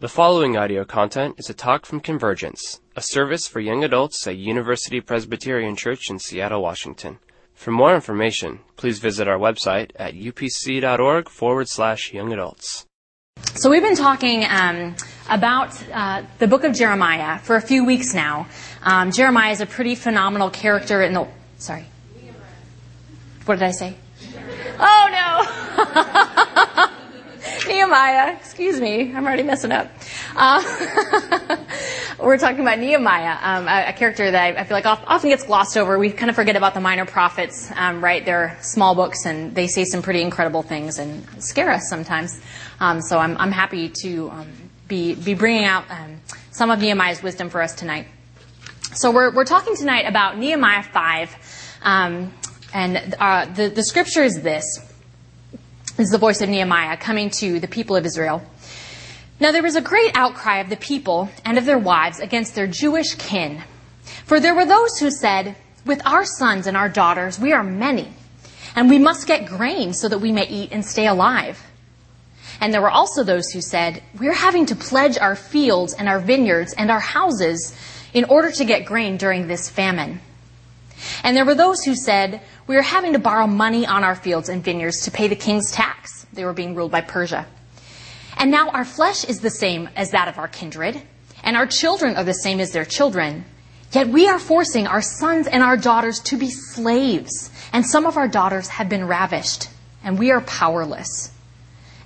The following audio content is a talk from Convergence, a service for young adults at University Presbyterian Church in Seattle, Washington. For more information, please visit our website at upc.org forward slash young adults. So we've been talking um, about uh, the book of Jeremiah for a few weeks now. Um, Jeremiah is a pretty phenomenal character in the. Sorry. What did I say? Oh no! Nehemiah, excuse me, I'm already messing up. Uh, we're talking about Nehemiah, um, a, a, character that I, I, feel like often gets glossed over. We kind of forget about the minor prophets, um, right? They're small books and they say some pretty incredible things and scare us sometimes. Um, so I'm, I'm, happy to um, be, be bringing out um, some of Nehemiah's wisdom for us tonight. So we're, we're talking tonight about Nehemiah 5. Um, and uh, the, the scripture is this. This is the voice of Nehemiah coming to the people of Israel. Now there was a great outcry of the people and of their wives against their Jewish kin. For there were those who said, With our sons and our daughters we are many, and we must get grain so that we may eat and stay alive. And there were also those who said, We're having to pledge our fields and our vineyards and our houses in order to get grain during this famine. And there were those who said, we are having to borrow money on our fields and vineyards to pay the king's tax. They were being ruled by Persia. And now our flesh is the same as that of our kindred, and our children are the same as their children. Yet we are forcing our sons and our daughters to be slaves, and some of our daughters have been ravished, and we are powerless.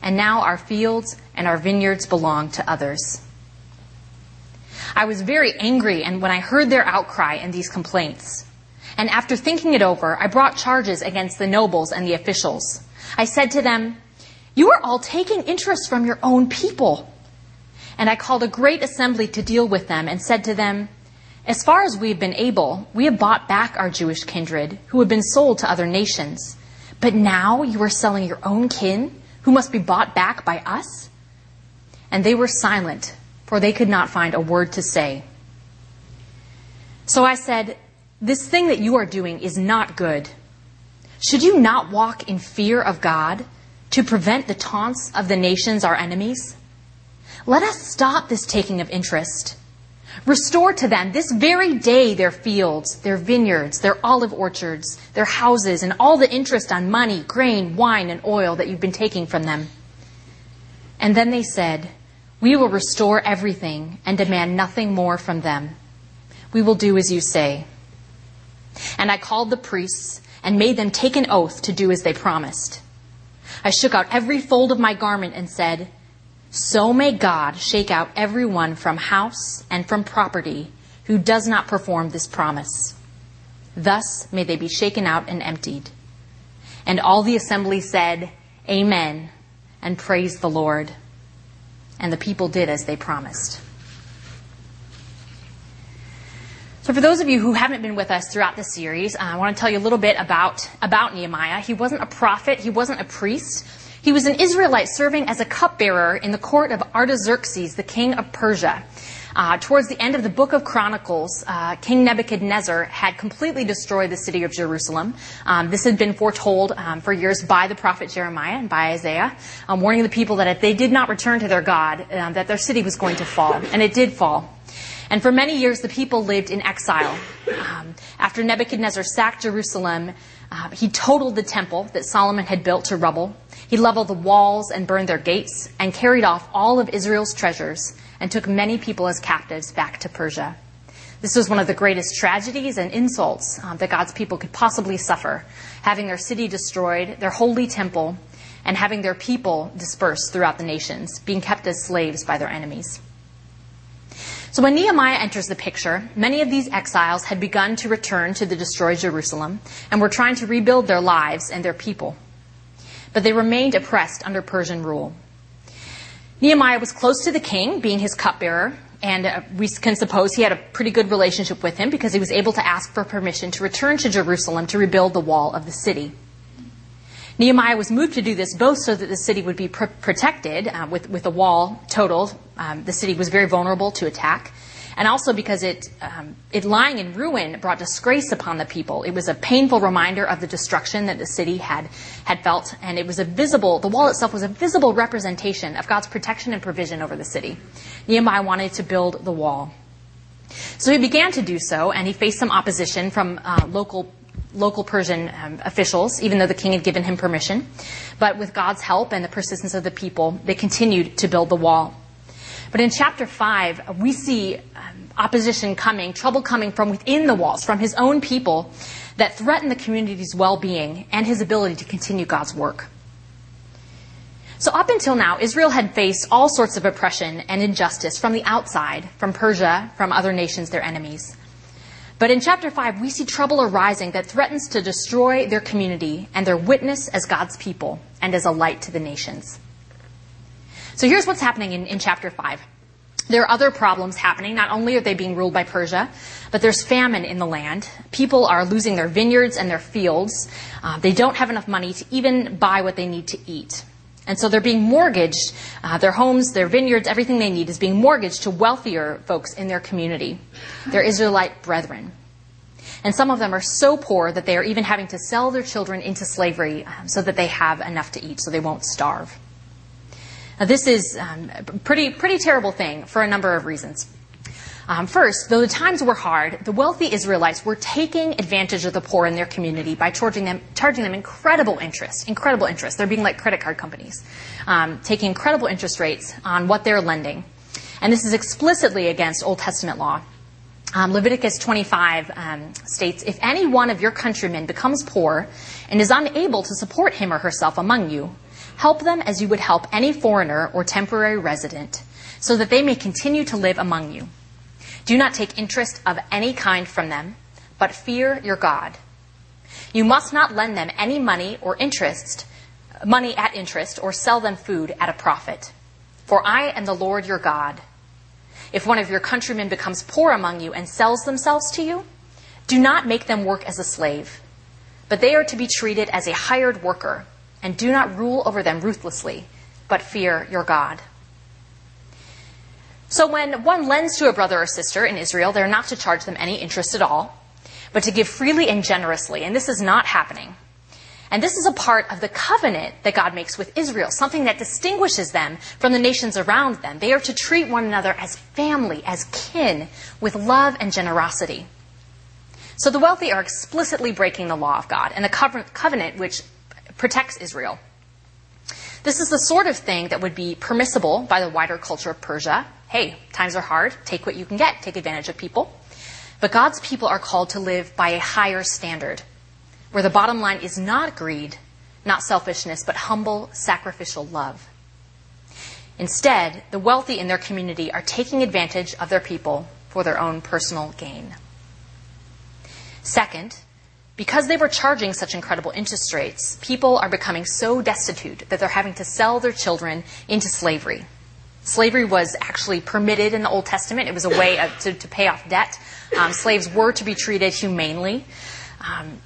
And now our fields and our vineyards belong to others. I was very angry and when I heard their outcry and these complaints. And after thinking it over, I brought charges against the nobles and the officials. I said to them, You are all taking interest from your own people. And I called a great assembly to deal with them and said to them, As far as we have been able, we have bought back our Jewish kindred, who have been sold to other nations. But now you are selling your own kin, who must be bought back by us? And they were silent, for they could not find a word to say. So I said, this thing that you are doing is not good. Should you not walk in fear of God to prevent the taunts of the nations, our enemies? Let us stop this taking of interest. Restore to them this very day their fields, their vineyards, their olive orchards, their houses, and all the interest on money, grain, wine, and oil that you've been taking from them. And then they said, We will restore everything and demand nothing more from them. We will do as you say. And I called the priests and made them take an oath to do as they promised. I shook out every fold of my garment and said, So may God shake out everyone from house and from property who does not perform this promise. Thus may they be shaken out and emptied. And all the assembly said, Amen, and praised the Lord. And the people did as they promised. So for those of you who haven't been with us throughout the series, uh, I want to tell you a little bit about, about Nehemiah. He wasn't a prophet. He wasn't a priest. He was an Israelite serving as a cupbearer in the court of Artaxerxes, the king of Persia. Uh, towards the end of the book of Chronicles, uh, King Nebuchadnezzar had completely destroyed the city of Jerusalem. Um, this had been foretold um, for years by the prophet Jeremiah and by Isaiah, um, warning the people that if they did not return to their God, um, that their city was going to fall. And it did fall. And for many years, the people lived in exile. Um, after Nebuchadnezzar sacked Jerusalem, uh, he totaled the temple that Solomon had built to rubble. He leveled the walls and burned their gates and carried off all of Israel's treasures and took many people as captives back to Persia. This was one of the greatest tragedies and insults um, that God's people could possibly suffer, having their city destroyed, their holy temple, and having their people dispersed throughout the nations, being kept as slaves by their enemies. So when Nehemiah enters the picture, many of these exiles had begun to return to the destroyed Jerusalem and were trying to rebuild their lives and their people. But they remained oppressed under Persian rule. Nehemiah was close to the king, being his cupbearer, and uh, we can suppose he had a pretty good relationship with him because he was able to ask for permission to return to Jerusalem to rebuild the wall of the city. Nehemiah was moved to do this both so that the city would be pr- protected uh, with, with a wall totaled. Um, the city was very vulnerable to attack. and also because it, um, it lying in ruin brought disgrace upon the people. It was a painful reminder of the destruction that the city had, had felt, and it was a visible, the wall itself was a visible representation of God's protection and provision over the city. Nehemiah wanted to build the wall. So he began to do so, and he faced some opposition from uh, local local Persian um, officials, even though the king had given him permission. But with God's help and the persistence of the people, they continued to build the wall. But in chapter 5, we see um, opposition coming, trouble coming from within the walls, from his own people that threaten the community's well being and his ability to continue God's work. So, up until now, Israel had faced all sorts of oppression and injustice from the outside, from Persia, from other nations, their enemies. But in chapter 5, we see trouble arising that threatens to destroy their community and their witness as God's people and as a light to the nations. So here's what's happening in, in chapter 5. There are other problems happening. Not only are they being ruled by Persia, but there's famine in the land. People are losing their vineyards and their fields. Uh, they don't have enough money to even buy what they need to eat. And so they're being mortgaged. Uh, their homes, their vineyards, everything they need is being mortgaged to wealthier folks in their community, their Israelite brethren. And some of them are so poor that they are even having to sell their children into slavery um, so that they have enough to eat, so they won't starve. Now, this is um, a pretty, pretty terrible thing for a number of reasons. Um, first, though the times were hard, the wealthy Israelites were taking advantage of the poor in their community by charging them, charging them incredible interest, incredible interest. They're being like credit card companies, um, taking incredible interest rates on what they're lending. And this is explicitly against Old Testament law. Um, Leviticus 25 um, states, If any one of your countrymen becomes poor and is unable to support him or herself among you, Help them as you would help any foreigner or temporary resident, so that they may continue to live among you. Do not take interest of any kind from them, but fear your God. You must not lend them any money or interest, money at interest, or sell them food at a profit. For I am the Lord your God. If one of your countrymen becomes poor among you and sells themselves to you, do not make them work as a slave, but they are to be treated as a hired worker and do not rule over them ruthlessly, but fear your God. So when one lends to a brother or sister in Israel, they're not to charge them any interest at all, but to give freely and generously, and this is not happening. And this is a part of the covenant that God makes with Israel, something that distinguishes them from the nations around them. They are to treat one another as family, as kin, with love and generosity. So the wealthy are explicitly breaking the law of God and the covenant which protects Israel. This is the sort of thing that would be permissible by the wider culture of Persia. Hey, times are hard. Take what you can get. Take advantage of people. But God's people are called to live by a higher standard, where the bottom line is not greed, not selfishness, but humble, sacrificial love. Instead, the wealthy in their community are taking advantage of their people for their own personal gain. Second, because they were charging such incredible interest rates, people are becoming so destitute that they're having to sell their children into slavery. Slavery was actually permitted in the Old Testament. It was a way of, to, to, pay off debt. Um, slaves were to be treated humanely. Um,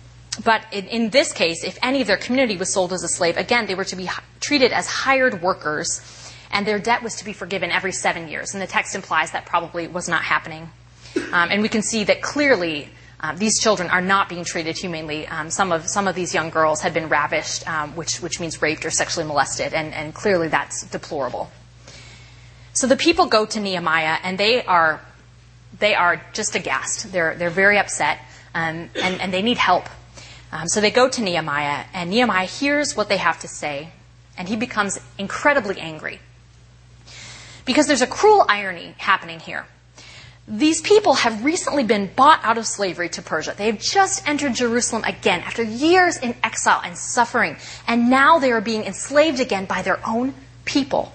but in, in, this case, if any of their community was sold as a slave, again, they were to be treated as hired workers, and their debt was to be forgiven every seven years. And the text implies that probably was not happening. Um, and we can see that clearly um, these children are not being treated humanely. Um, some of some of these young girls had been ravished, um, which which means raped or sexually molested, and, and clearly that's deplorable. So the people go to Nehemiah, and they are they are just aghast. They're they're very upset, um, and and they need help. Um, so they go to Nehemiah, and Nehemiah hears what they have to say, and he becomes incredibly angry because there's a cruel irony happening here. These people have recently been bought out of slavery to Persia. They have just entered Jerusalem again after years in exile and suffering, and now they are being enslaved again by their own people.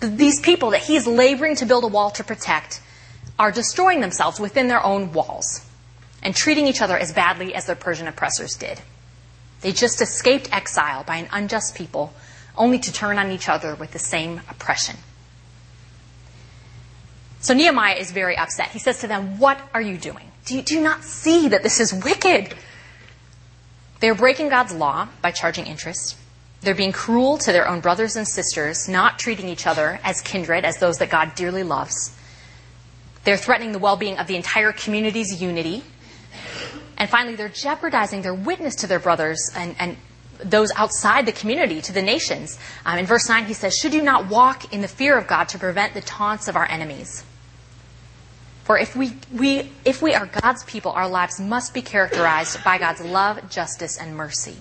These people that he is laboring to build a wall to protect are destroying themselves within their own walls and treating each other as badly as their Persian oppressors did. They just escaped exile by an unjust people only to turn on each other with the same oppression. So Nehemiah is very upset. He says to them, What are you doing? Do you, do you not see that this is wicked? They're breaking God's law by charging interest. They're being cruel to their own brothers and sisters, not treating each other as kindred, as those that God dearly loves. They're threatening the well being of the entire community's unity. And finally, they're jeopardizing their witness to their brothers and, and those outside the community, to the nations. Um, in verse 9, he says, Should you not walk in the fear of God to prevent the taunts of our enemies? For if we, we, if we are God's people, our lives must be characterized by God's love, justice, and mercy.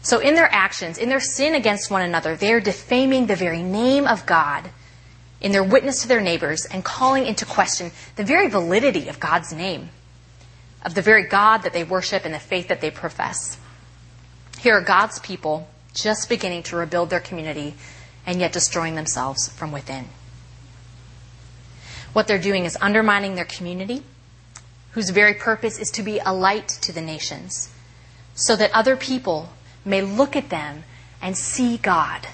So in their actions, in their sin against one another, they are defaming the very name of God in their witness to their neighbors and calling into question the very validity of God's name, of the very God that they worship and the faith that they profess. Here are God's people just beginning to rebuild their community and yet destroying themselves from within. What they're doing is undermining their community, whose very purpose is to be a light to the nations, so that other people may look at them and see God.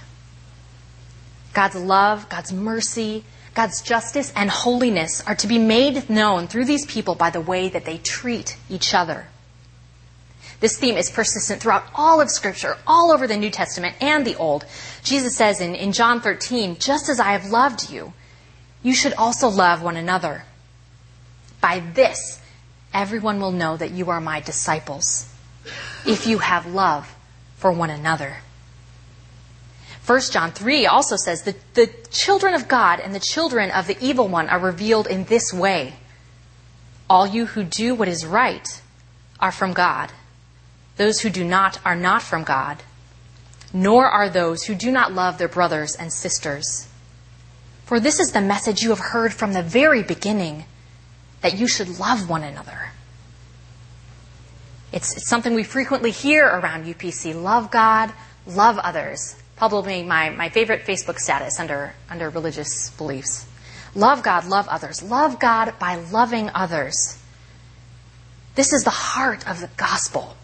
God's love, God's mercy, God's justice, and holiness are to be made known through these people by the way that they treat each other. This theme is persistent throughout all of Scripture, all over the New Testament and the Old. Jesus says in, in John 13, just as I have loved you, you should also love one another. By this, everyone will know that you are my disciples, if you have love for one another. 1 John 3 also says that the children of God and the children of the evil one are revealed in this way. All you who do what is right are from God those who do not are not from God, nor are those who do not love their brothers and sisters. For this is the message you have heard from the very beginning that you should love one another. It's, it's something we frequently hear around UPC love God, love others. Probably my, my favorite Facebook status under, under religious beliefs. Love God, love others. Love God by loving others. This is the heart of the gospel.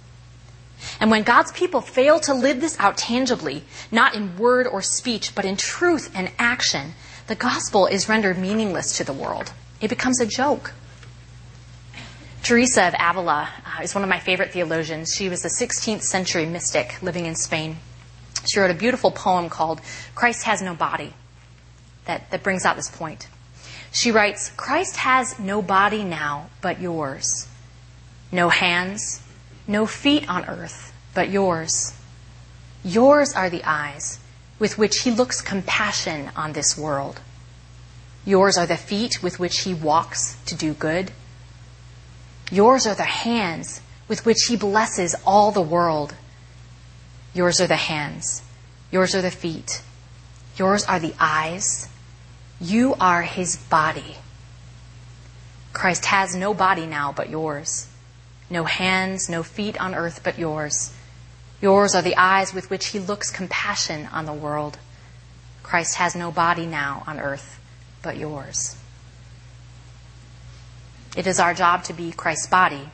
And when God's people fail to live this out tangibly, not in word or speech, but in truth and action, the gospel is rendered meaningless to the world. It becomes a joke. Teresa of Avila uh, is one of my favorite theologians. She was a 16th century mystic living in Spain. She wrote a beautiful poem called Christ Has No Body that, that brings out this point. She writes, Christ has no body now but yours, no hands, no feet on earth but yours. Yours are the eyes with which he looks compassion on this world. Yours are the feet with which he walks to do good. Yours are the hands with which he blesses all the world. Yours are the hands. Yours are the feet. Yours are the eyes. You are his body. Christ has no body now but yours no hands, no feet on earth but yours. Yours are the eyes with which he looks compassion on the world. Christ has no body now on earth but yours. It is our job to be Christ's body,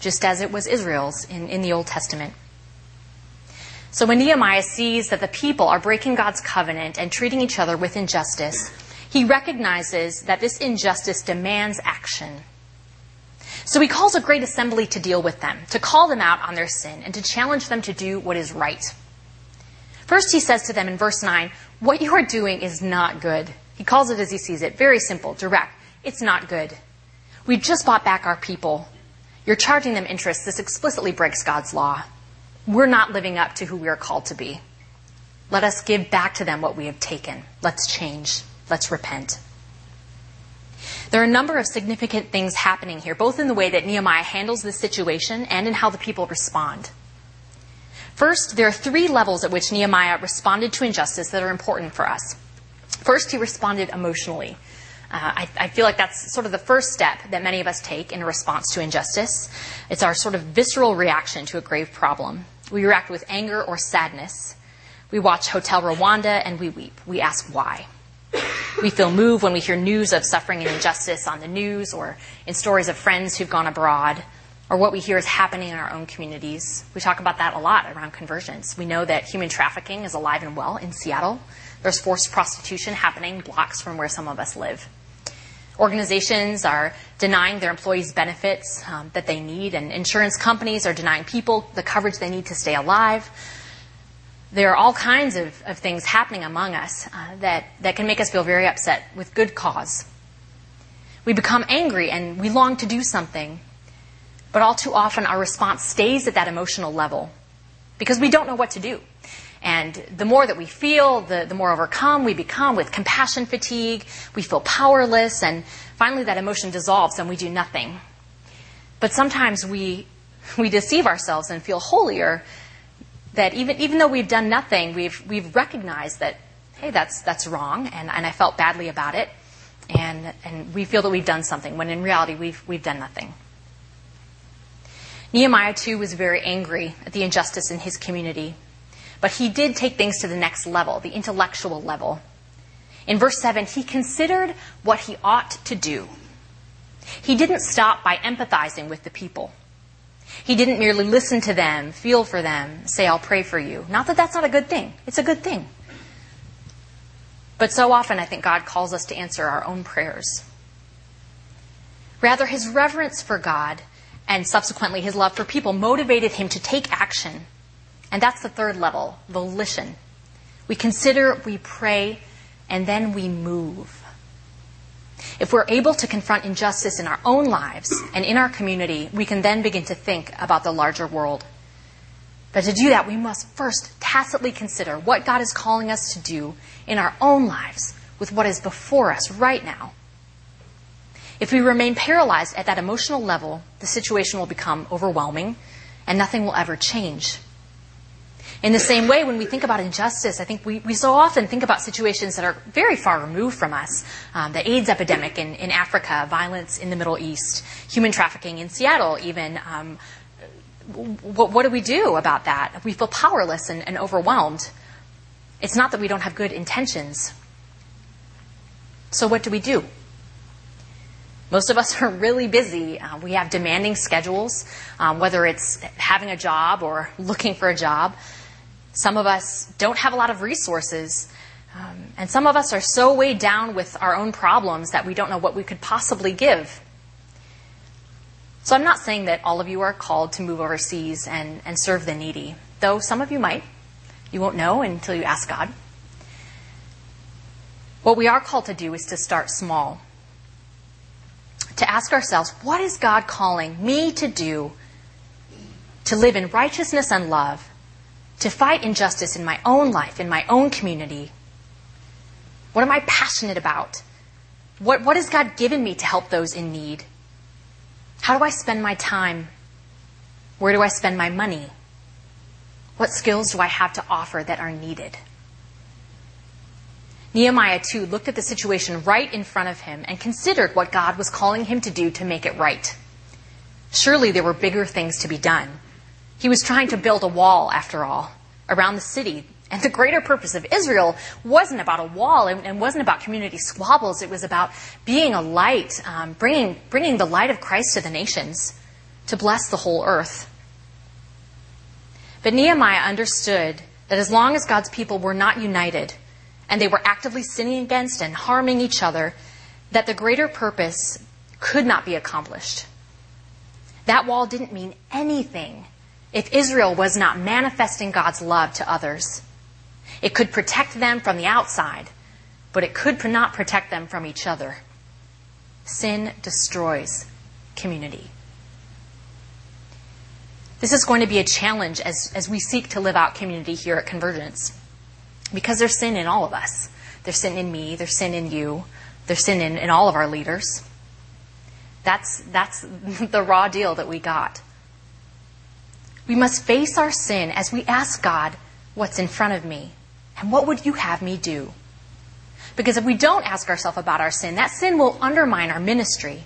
just as it was Israel's in, in the Old Testament. So when Nehemiah sees that the people are breaking God's covenant and treating each other with injustice, he recognizes that this injustice demands action. So he calls a great assembly to deal with them, to call them out on their sin, and to challenge them to do what is right. First, he says to them in verse 9, What you are doing is not good. He calls it as he sees it, very simple, direct. It's not good. We just bought back our people. You're charging them interest. This explicitly breaks God's law. We're not living up to who we are called to be. Let us give back to them what we have taken. Let's change. Let's repent. There are a number of significant things happening here, both in the way that Nehemiah handles this situation and in how the people respond. First, there are three levels at which Nehemiah responded to injustice that are important for us. First, he responded emotionally. Uh, I, I, feel like that's sort of the first step that many of us take in response to injustice. It's our sort of visceral reaction to a grave problem. We react with anger or sadness. We watch Hotel Rwanda and we weep. We ask why. We feel moved when we hear news of suffering and injustice on the news or in stories of friends who've gone abroad or what we hear is happening in our own communities. We talk about that a lot around Convergence. We know that human trafficking is alive and well in Seattle. There's forced prostitution happening blocks from where some of us live. Organizations are denying their employees benefits um, that they need, and insurance companies are denying people the coverage they need to stay alive. There are all kinds of, of things happening among us uh, that, that can make us feel very upset with good cause. We become angry and we long to do something, but all too often our response stays at that emotional level because we don't know what to do. And the more that we feel, the, the more overcome we become with compassion fatigue. We feel powerless, and finally that emotion dissolves and we do nothing. But sometimes we, we deceive ourselves and feel holier that even, even though we've done nothing, we've, we've recognized that, hey, that's, that's wrong, and, and I felt badly about it, and, and we feel that we've done something, when in reality we've, we've done nothing. Nehemiah, too, was very angry at the injustice in his community. But he did take things to the next level, the intellectual level. In verse 7, he considered what he ought to do. He didn't stop by empathizing with the people. He didn't merely listen to them, feel for them, say, I'll pray for you. Not that that's not a good thing. It's a good thing. But so often, I think God calls us to answer our own prayers. Rather, his reverence for God and subsequently his love for people motivated him to take action and that's the third level, volition. We consider, we pray, and then we move. If we're able to confront injustice in our own lives and in our community, we can then begin to think about the larger world. But to do that, we must first tacitly consider what God is calling us to do in our own lives with what is before us right now. If we remain paralyzed at that emotional level, the situation will become overwhelming and nothing will ever change. In the same way, when we think about injustice, I think we, we so often think about situations that are very far removed from us. Um, the AIDS epidemic in, in Africa, violence in the Middle East, human trafficking in Seattle, even. Um, what, what, do we do about that? We feel powerless and, and overwhelmed. It's not that we don't have good intentions. So, what do we do? Most of us are really busy. Uh, we have demanding schedules, um, whether it's having a job or looking for a job. Some of us don't have a lot of resources. Um, and some of us are so weighed down with our own problems that we don't know what we could possibly give. So I'm not saying that all of you are called to move overseas and, and serve the needy, though some of you might. You won't know until you ask God. What we are called to do is to start small. To ask ourselves, what is God calling me to do to live in righteousness and love to fight injustice in my own life, in my own community? What am I passionate about? What, what has God given me to help those in need? How do I spend my time? Where do I spend my money? What skills do I have to offer that are needed? Nehemiah, too, looked at the situation right in front of him and considered what God was calling him to do to make it right. Surely there were bigger things to be done. He was trying to build a wall, after all, around the city. And the greater purpose of Israel wasn't about a wall and, wasn't about community squabbles. It was about being a light, um, bringing, bringing the light of Christ to the nations to bless the whole earth. But Nehemiah understood that as long as God's people were not united and they were actively sinning against and harming each other, that the greater purpose could not be accomplished. That wall didn't mean anything if Israel was not manifesting God's love to others. It could protect them from the outside, but it could not protect them from each other. Sin destroys community. This is going to be a challenge as, as we seek to live out community here at Convergence. Because there's sin in all of us. There's sin in me, there's sin in you, there's sin in, in all of our leaders. That's, that's the raw deal that we got. We must face our sin as we ask God, What's in front of me? And what would you have me do? Because if we don't ask ourselves about our sin, that sin will undermine our ministry.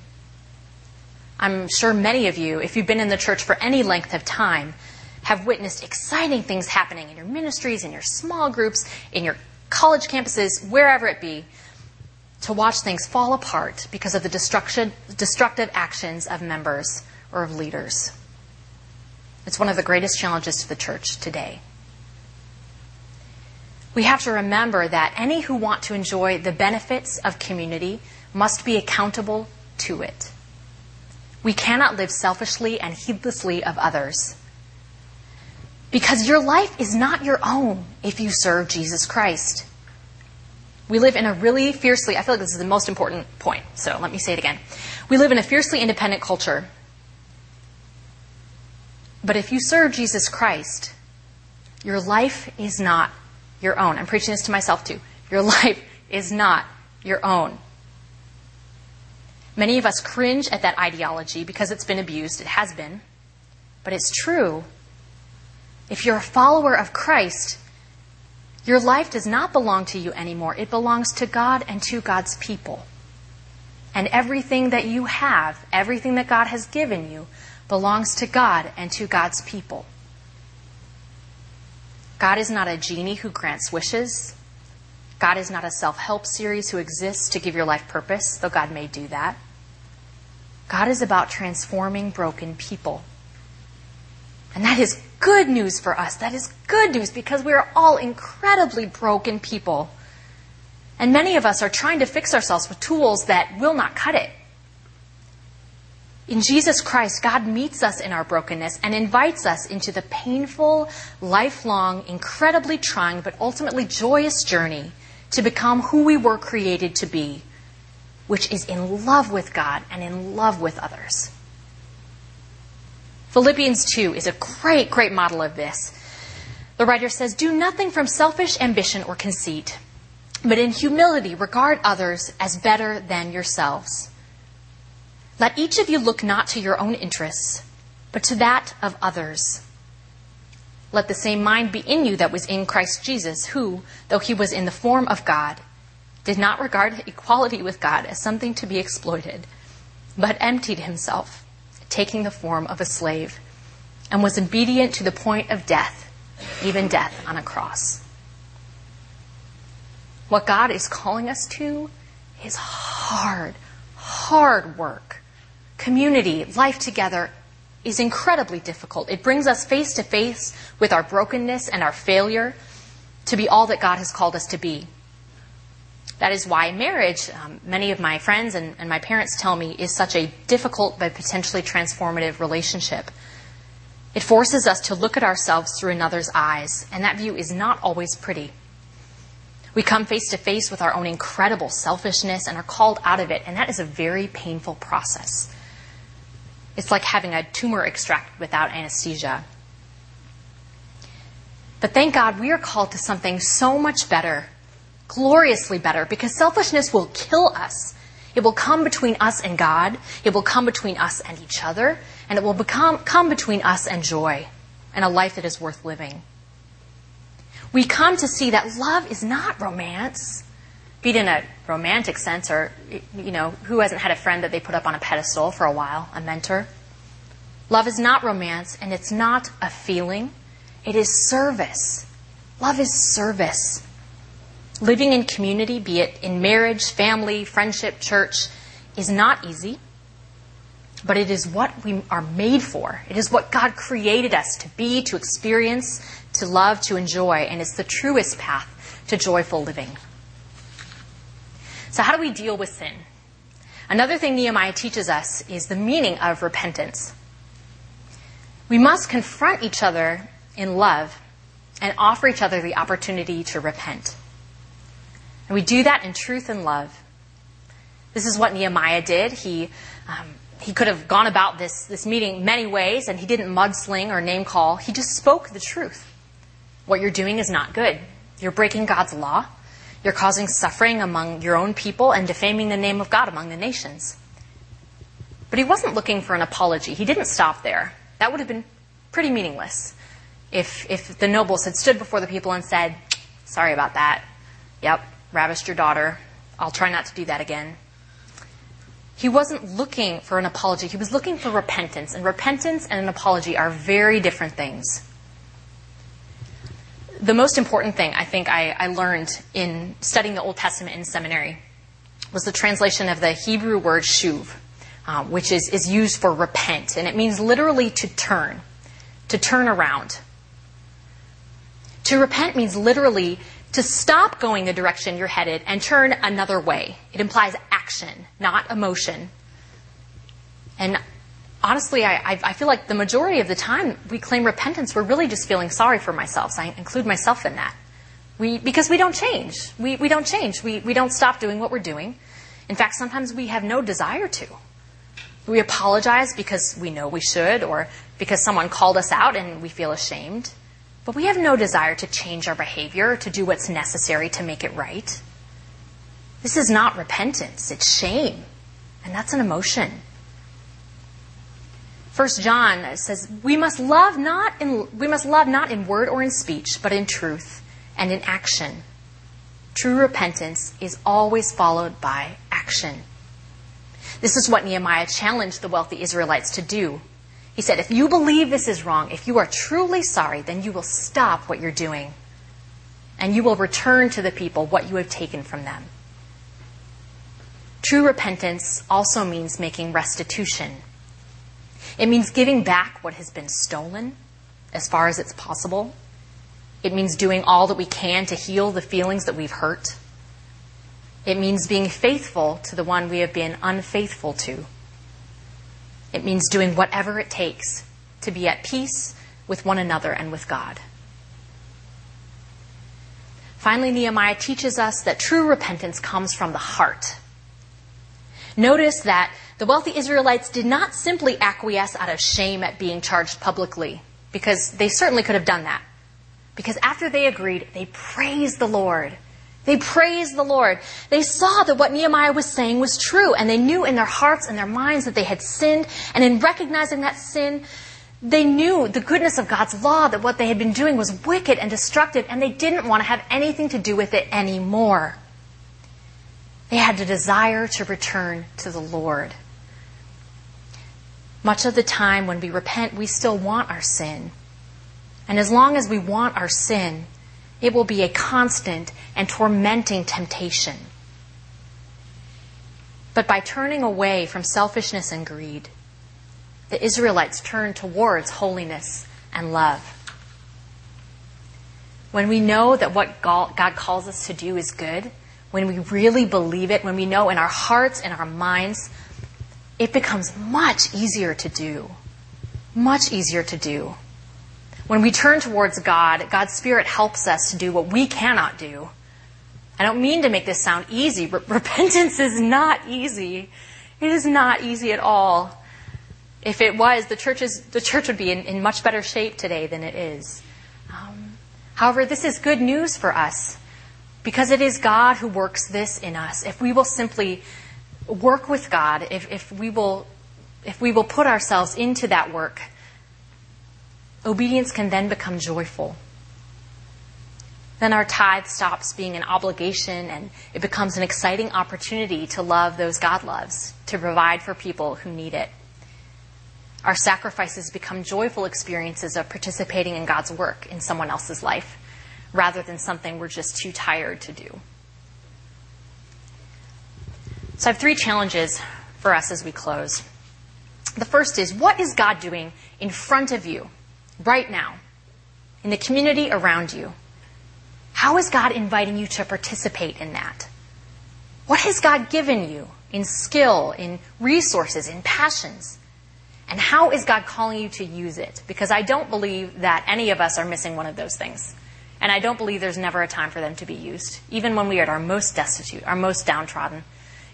I'm sure many of you, if you've been in the church for any length of time, have witnessed exciting things happening in your ministries, in your small groups, in your college campuses, wherever it be, to watch things fall apart because of the destructive actions of members or of leaders. It's one of the greatest challenges to the church today. We have to remember that any who want to enjoy the benefits of community must be accountable to it. We cannot live selfishly and heedlessly of others. Because your life is not your own if you serve Jesus Christ. We live in a really fiercely, I feel like this is the most important point, so let me say it again. We live in a fiercely independent culture. But if you serve Jesus Christ, your life is not your own. I'm preaching this to myself too. Your life is not your own. Many of us cringe at that ideology because it's been abused. It has been. But it's true. If you're a follower of Christ, your life does not belong to you anymore. It belongs to God and to God's people. And everything that you have, everything that God has given you, belongs to God and to God's people. God is not a genie who grants wishes. God is not a self help series who exists to give your life purpose, though God may do that. God is about transforming broken people. And that is good news for us. That is good news because we are all incredibly broken people. And many of us are trying to fix ourselves with tools that will not cut it. In Jesus Christ, God meets us in our brokenness and invites us into the painful, lifelong, incredibly trying, but ultimately joyous journey to become who we were created to be, which is in love with God and in love with others. Philippians 2 is a great, great model of this. The writer says, Do nothing from selfish ambition or conceit, but in humility regard others as better than yourselves. Let each of you look not to your own interests, but to that of others. Let the same mind be in you that was in Christ Jesus, who, though he was in the form of God, did not regard equality with God as something to be exploited, but emptied himself taking the form of a slave, and was obedient to the point of death, even death on a cross. What God is calling us to is hard, hard work. Community, life together is incredibly difficult. It brings us face to face with our brokenness and our failure to be all that God has called us to be. That is why marriage, um, many of my friends and, and my parents tell me, is such a difficult but potentially transformative relationship. It forces us to look at ourselves through another's eyes, and that view is not always pretty. We come face to face with our own incredible selfishness and are called out of it, and that is a very painful process. It's like having a tumor extracted without anesthesia. But thank God we are called to something so much better gloriously better because selfishness will kill us. It will come between us and God. It will come between us and each other. And it will become, come between us and joy and a life that is worth living. We come to see that love is not romance, in a romantic sense or, you know, who hasn't had a friend that they put up on a pedestal for a while, a mentor? Love is not romance and it's not a feeling. It is service. Love is service. Living in community, be it in marriage, family, friendship, church, is not easy, but it is what we are made for. It is what God created us to be, to experience, to love, to enjoy, and it's the truest path to joyful living. So, how do we deal with sin? Another thing Nehemiah teaches us is the meaning of repentance. We must confront each other in love and offer each other the opportunity to repent. And we do that in truth and love. This is what Nehemiah did. He, um, he could have gone about this, this meeting many ways, and he didn't mudsling or name call. He just spoke the truth. What you're doing is not good. You're breaking God's law. You're causing suffering among your own people and defaming the name of God among the nations. But he wasn't looking for an apology. He didn't stop there. That would have been pretty meaningless if, if the nobles had stood before the people and said, Sorry about that. Yep, ravished your daughter. I'll try not to do that again. He wasn't looking for an apology. He was looking for repentance. And repentance and an apology are very different things. The most important thing I think I, I learned in studying the Old Testament in seminary was the translation of the Hebrew word shuv, um, which is, is used for repent. And it means literally to turn, to turn around. To repent means literally to stop going the direction you're headed and turn another way. It implies action, not emotion. And honestly, I, I feel like the majority of the time we claim repentance, we're really just feeling sorry for ourselves. I include myself in that. We, because we don't change. We, we don't change. We, we don't stop doing what we're doing. In fact, sometimes we have no desire to. We apologize because we know we should or because someone called us out and we feel ashamed. But we have no desire to change our behavior, to do what's necessary to make it right. This is not repentance, it's shame. And that's an emotion. First John says, we must love not in, we must love not in word or in speech, but in truth and in action. True repentance is always followed by action. This is what Nehemiah challenged the wealthy Israelites to do. He said, If you believe this is wrong, if you are truly sorry, then you will stop what you're doing. And you will return to the people what you have taken from them. True repentance also means making restitution. It means giving back what has been stolen as far as it's possible. It means doing all that we can to heal the feelings that we've hurt. It means being faithful to the one we have been unfaithful to. It means doing whatever it takes to be at peace with one another and with God. Finally, Nehemiah teaches us that true repentance comes from the heart. Notice that the wealthy Israelites did not simply acquiesce out of shame at being charged publicly, because they certainly could have done that. Because after they agreed, they praised the Lord. They praised the Lord. They saw that what Nehemiah was saying was true, and they knew in their hearts and their minds that they had sinned. And in recognizing that sin, they knew the goodness of God's law, that what they had been doing was wicked and destructive, and they didn't want to have anything to do with it anymore. They had a desire to return to the Lord. Much of the time when we repent, we still want our sin. And as long as we want our sin, it will be a constant and tormenting temptation. But by turning away from selfishness and greed, the Israelites turned towards holiness and love. When we know that what God calls us to do is good, when we really believe it, when we know in our hearts and our minds, it becomes much easier to do. Much easier to do. When we turn towards God, God's Spirit helps us to do what we cannot do. I don't mean to make this sound easy. but repentance is not easy. It is not easy at all. If it was, the church, is, the church would be in, in much better shape today than it is. Um, however, this is good news for us because it is God who works this in us. If we will simply work with God, if, if, we, will, if we will put ourselves into that work, obedience can then become joyful. Then our tithe stops being an obligation and it becomes an exciting opportunity to love those God loves, to provide for people who need it. Our sacrifices become joyful experiences of participating in God's work in someone else's life, rather than something we're just too tired to do. So I have three challenges for us as we close. The first is what is God doing in front of you right now, in the community around you? How is God inviting you to participate in that? What has God given you in skill, in resources, in passions? And how is God calling you to use it? Because I don't believe that any of us are missing one of those things. And I don't believe there's never a time for them to be used. Even when we are at our most destitute, our most downtrodden,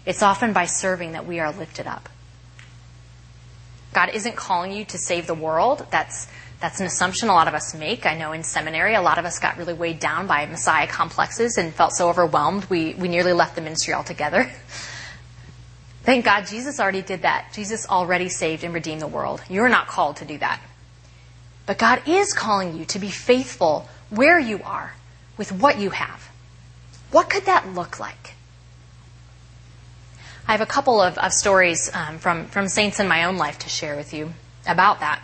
it's often by serving that we are lifted up. God isn't calling you to save the world. That's that's an assumption a lot of us make. I know in seminary, a lot of us got really weighed down by Messiah complexes and felt so overwhelmed we, we nearly left the ministry altogether. Thank God Jesus already did that. Jesus already saved and redeemed the world. You're not called to do that. But God is calling you to be faithful where you are with what you have. What could that look like? I have a couple of, of stories um, from, from saints in my own life to share with you about that.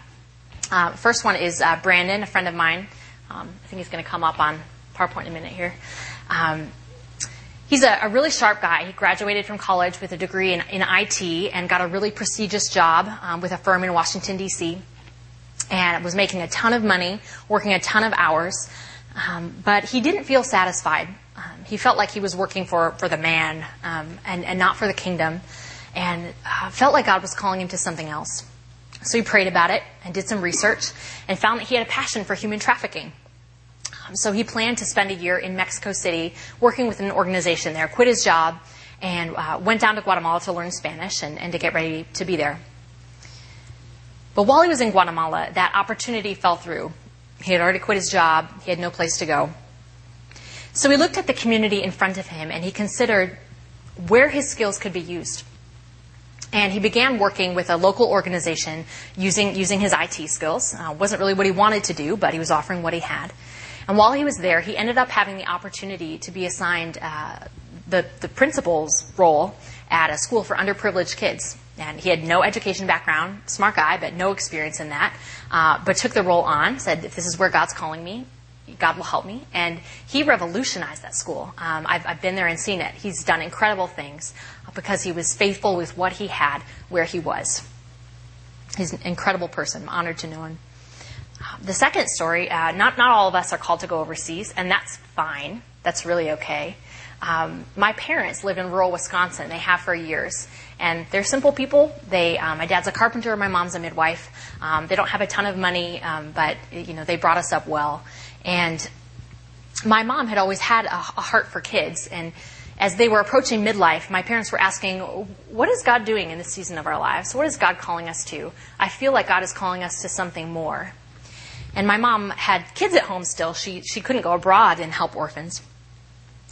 Uh, first one is uh, Brandon, a friend of mine. Um, I think he's going to come up on PowerPoint in a minute here. Um, he's a, a, really sharp guy. He graduated from college with a degree in, in IT and got a really prestigious job um, with a firm in Washington, D.C. And was making a ton of money, working a ton of hours. Um, but he didn't feel satisfied. Um, he felt like he was working for, for the man um, and, and not for the kingdom. And uh, felt like God was calling him to something else. So he prayed about it and did some research and found that he had a passion for human trafficking. Um, so he planned to spend a year in Mexico City working with an organization there, quit his job, and uh, went down to Guatemala to learn Spanish and, and to get ready to be there. But while he was in Guatemala, that opportunity fell through. He had already quit his job, he had no place to go. So he looked at the community in front of him and he considered where his skills could be used. And he began working with a local organization using, using his IT skills. Uh, wasn't really what he wanted to do, but he was offering what he had. And while he was there, he ended up having the opportunity to be assigned uh, the, the principal's role at a school for underprivileged kids. And he had no education background, smart guy, but no experience in that. Uh, but took the role on, said, if this is where God's calling me, God will help me. And he revolutionized that school. Um, I've, I've, been there and seen it. He's done incredible things because he was faithful with what he had where he was. He's an incredible person. I'm honored to know him. The second story, uh, not, not all of us are called to go overseas, and that's fine. That's really okay. Um, my parents live in rural Wisconsin. They have for years. And they're simple people. They, um, my dad's a carpenter, my mom's a midwife. Um, they don't have a ton of money, um, but you know they brought us up well. And my mom had always had a, a heart for kids. And as they were approaching midlife, my parents were asking, What is God doing in this season of our lives? What is God calling us to? I feel like God is calling us to something more. And my mom had kids at home still. She, she couldn't go abroad and help orphans.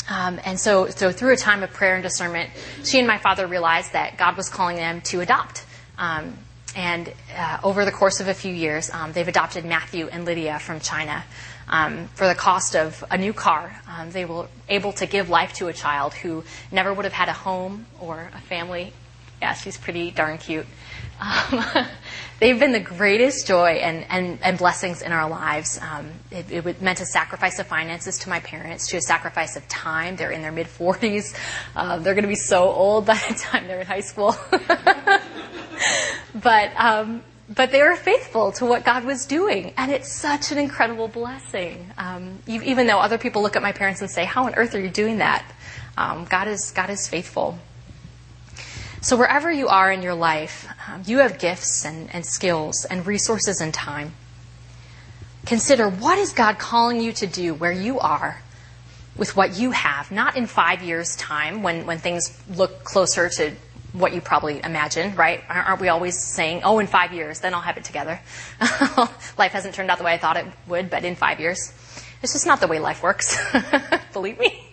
Um, and so, so through a time of prayer and discernment, she and my father realized that God was calling them to adopt. Um, and uh, over the course of a few years, um, they've adopted Matthew and Lydia from China. Um, for the cost of a new car, um, they were able to give life to a child who never would have had a home or a family. Yeah, she's pretty darn cute. Um, they've been the greatest joy and, and, and blessings in our lives. Um, it, it, meant a sacrifice of finances to my parents, to a sacrifice of time. They're in their mid 40s. Uh, they're going to be so old by the time they're in high school. but um, but they were faithful to what God was doing, and it's such an incredible blessing. Um, even though other people look at my parents and say, "How on earth are you doing that?" Um, God is God is faithful. So, wherever you are in your life, um, you have gifts and, and skills and resources and time. Consider what is God calling you to do where you are with what you have, not in five years' time when, when things look closer to what you probably imagine, right? Aren't we always saying, oh, in five years, then I'll have it together? life hasn't turned out the way I thought it would, but in five years. It's just not the way life works. Believe me,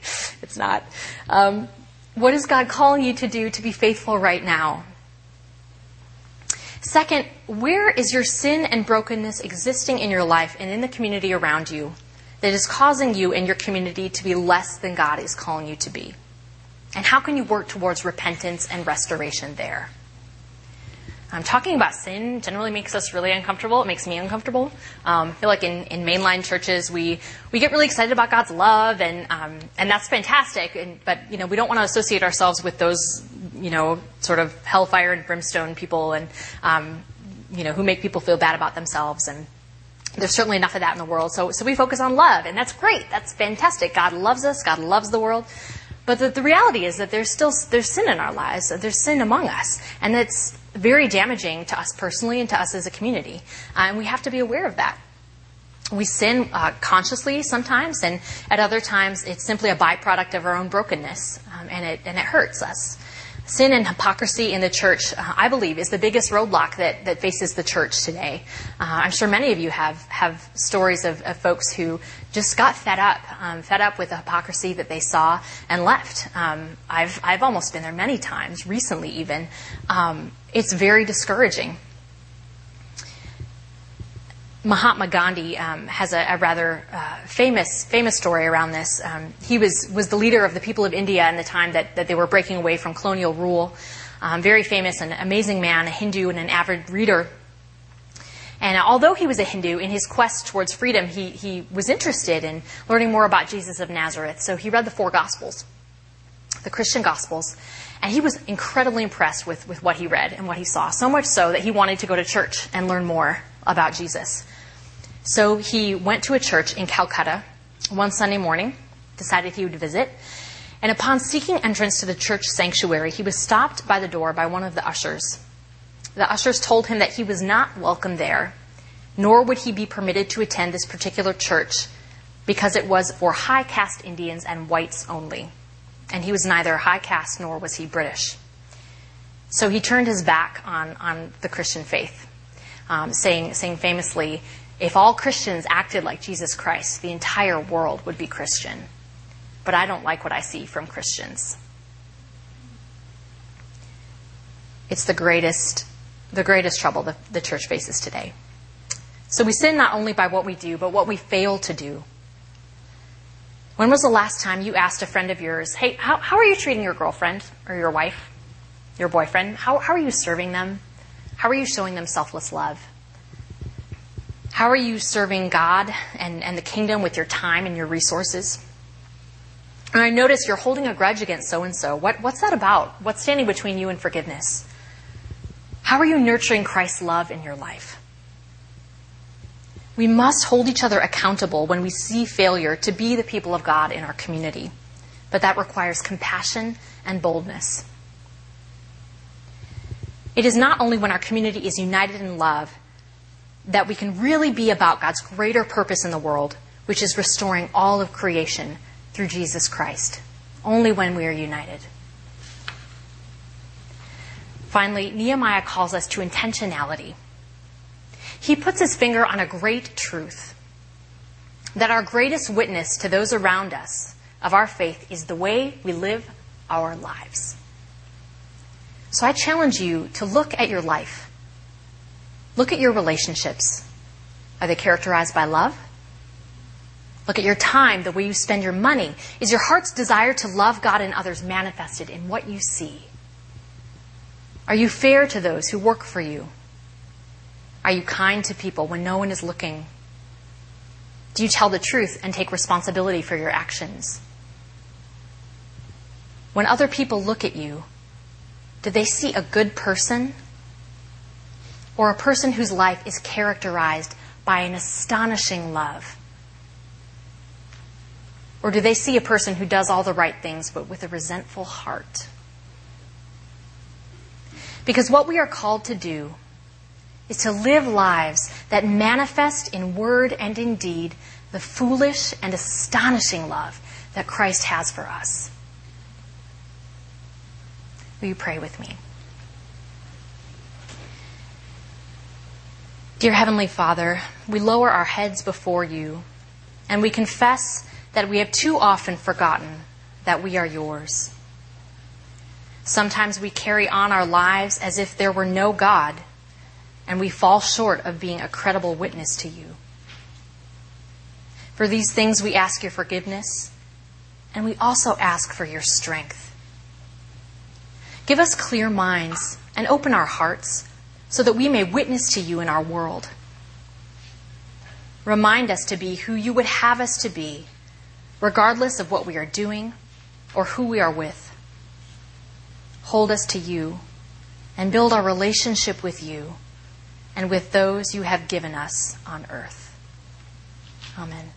it's not. Um, what is God calling you to do to be faithful right now? Second, where is your sin and brokenness existing in your life and in the community around you that is causing you and your community to be less than God is calling you to be? And how can you work towards repentance and restoration there? Um, talking about sin generally makes us really uncomfortable. It makes me uncomfortable. Um, I feel like in, in mainline churches, we, we get really excited about God's love, and, um, and that's fantastic. And, but, you know, we don't want to associate ourselves with those, you know, sort of hellfire and brimstone people and, um, you know, who make people feel bad about themselves. And there's certainly enough of that in the world. So, so we focus on love, and that's great. That's fantastic. God loves us. God loves the world. But the, the reality is that there's still there's sin in our lives. There's sin among us, and it's very damaging to us personally and to us as a community. Uh, and we have to be aware of that. We sin uh, consciously sometimes, and at other times it's simply a byproduct of our own brokenness, um, and it and it hurts us. Sin and hypocrisy in the church, uh, I believe, is the biggest roadblock that, that faces the church today. Uh, I'm sure many of you have, have stories of, of folks who just got fed up, um, fed up with the hypocrisy that they saw and left. Um, I've, I've almost been there many times, recently even. Um, it's very discouraging. Mahatma Gandhi um, has a, a rather uh, famous famous story around this. Um, he was was the leader of the people of India in the time that, that they were breaking away from colonial rule. Um, very famous and amazing man, a Hindu and an avid reader. And although he was a Hindu, in his quest towards freedom, he, he was interested in learning more about Jesus of Nazareth. So he read the four Gospels, the Christian Gospels, and he was incredibly impressed with, with what he read and what he saw, so much so that he wanted to go to church and learn more about Jesus. So he went to a church in Calcutta one Sunday morning, decided he would visit, and upon seeking entrance to the church sanctuary, he was stopped by the door by one of the ushers. the ushers told him that he was not welcome there, nor would he be permitted to attend this particular church because it was for high caste Indians and whites only. And he was neither high caste nor was he British. So he turned his back on, on the Christian faith, um, saying, saying famously, if all Christians acted like Jesus Christ, the entire world would be Christian. But I don't like what I see from Christians. It's the greatest, the greatest trouble the, the church faces today. So we sin not only by what we do, but what we fail to do. When was the last time you asked a friend of yours, hey, how, how are you treating your girlfriend or your wife, your boyfriend? How, how are you serving them? How are you showing them selfless love? How are you serving God and, and the kingdom with your time and your resources? And I notice you're holding a grudge against so and so. What's that about? What's standing between you and forgiveness? How are you nurturing Christ's love in your life? We must hold each other accountable when we see failure to be the people of God in our community. But that requires compassion and boldness. It is not only when our community is united in love that we can really be about God's greater purpose in the world, which is restoring all of creation through Jesus Christ. Only when we are united. Finally, Nehemiah calls us to intentionality he puts his finger on a great truth that our greatest witness to those around us of our faith is the way we live our lives. So I challenge you to look at your life. Look at your relationships. Are they characterized by love? Look at your time, the way you spend your money. Is your heart's desire to love God and others manifested in what you see? Are you fair to those who work for you? Are you kind to people when no one is looking? Do you tell the truth and take responsibility for your actions? When other people look at you, do they see a good person or a person whose life is characterized by an astonishing love? Or do they see a person who does all the right things but with a resentful heart? Because what we are called to do is to live lives that manifest in word and in deed the foolish and astonishing love that Christ has for us. Will you pray with me? Dear Heavenly Father, we lower our heads before you and we confess that we have too often forgotten that we are yours. Sometimes we carry on our lives as if there were no God and we fall short of being a credible witness to you. For these things, we ask your forgiveness, and we also ask for your strength. Give us clear minds and open our hearts so that we may witness to you in our world. Remind us to be who you would have us to be, regardless of what we are doing or who we are with. Hold us to you and build our relationship with you and with those you have given us on earth. Amen.